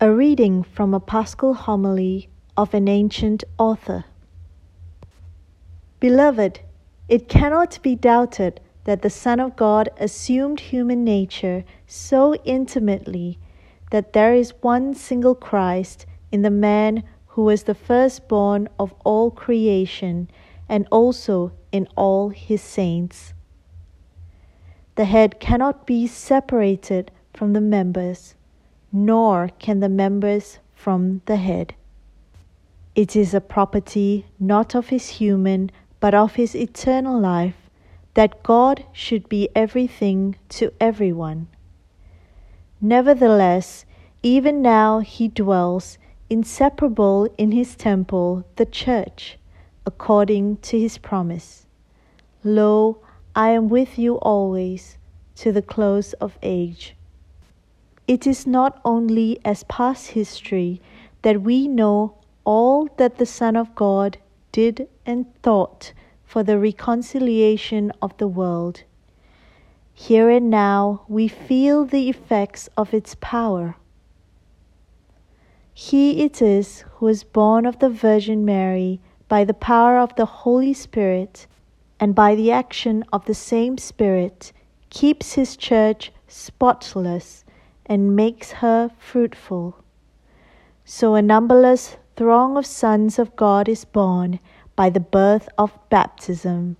A reading from a Paschal homily of an ancient author. Beloved, it cannot be doubted that the Son of God assumed human nature so intimately that there is one single Christ in the man who was the firstborn of all creation and also in all his saints. The head cannot be separated from the members, nor can the members from the head. It is a property not of his human, but of his eternal life, that God should be everything to everyone. Nevertheless, even now he dwells inseparable in his temple, the church, according to his promise. Lo, I am with you always to the close of age. It is not only as past history that we know all that the Son of God did and thought for the reconciliation of the world. Here and now we feel the effects of its power. He it is who is born of the Virgin Mary by the power of the Holy Spirit and by the action of the same Spirit keeps his church spotless and makes her fruitful. So a numberless throng of sons of God is born by the birth of baptism.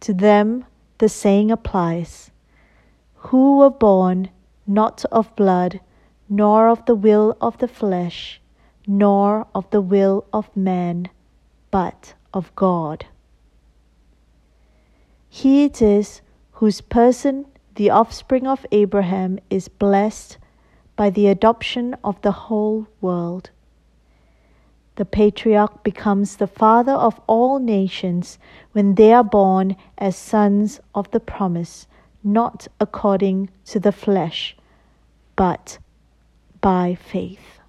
To them the saying applies who were born not of blood nor of the will of the flesh, nor of the will of man, but of God. He it is whose person, the offspring of Abraham, is blessed by the adoption of the whole world. The patriarch becomes the father of all nations when they are born as sons of the promise, not according to the flesh, but by faith.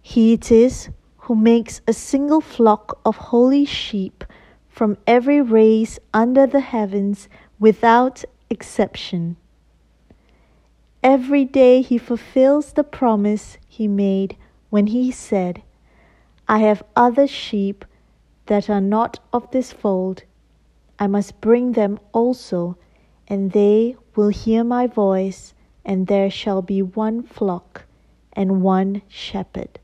He it is who makes a single flock of holy sheep from every race under the heavens without exception. Every day he fulfills the promise he made when he said, I have other sheep that are not of this fold. I must bring them also, and they will hear my voice and there shall be one flock and one shepherd.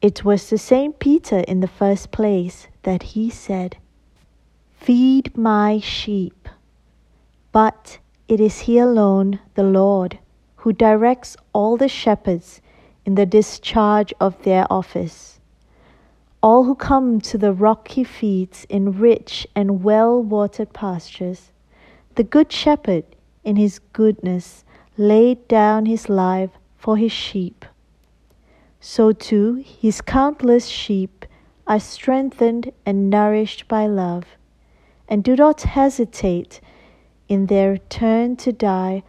It was to Saint Peter in the first place that he said, Feed my sheep. But it is he alone, the Lord, who directs all the shepherds in the discharge of their office. All who come to the rock he feeds in rich and well watered pastures. The Good Shepherd in his goodness laid down his life for his sheep. So too his countless sheep are strengthened and nourished by love, and do not hesitate in their turn to die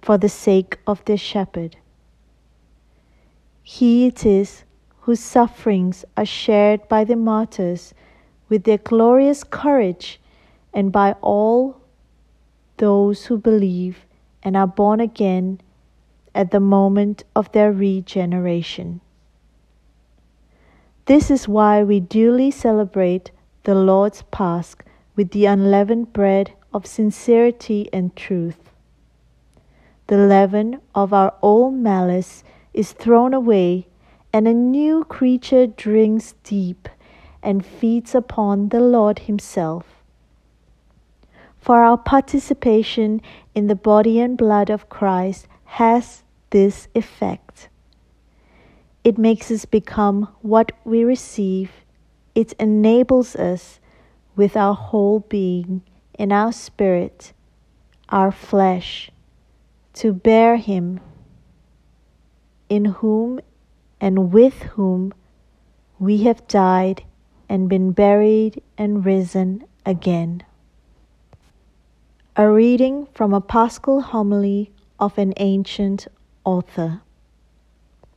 for the sake of their shepherd. He it is whose sufferings are shared by the martyrs with their glorious courage and by all those who believe and are born again at the moment of their regeneration. This is why we duly celebrate the Lord's Pasch with the unleavened bread of sincerity and truth. The leaven of our old malice is thrown away, and a new creature drinks deep and feeds upon the Lord Himself for our participation in the body and blood of Christ has this effect. It makes us become what we receive. It enables us with our whole being and our spirit, our flesh, to bear Him, in whom and with whom we have died and been buried and risen again. A reading from a Paschal homily of an ancient author.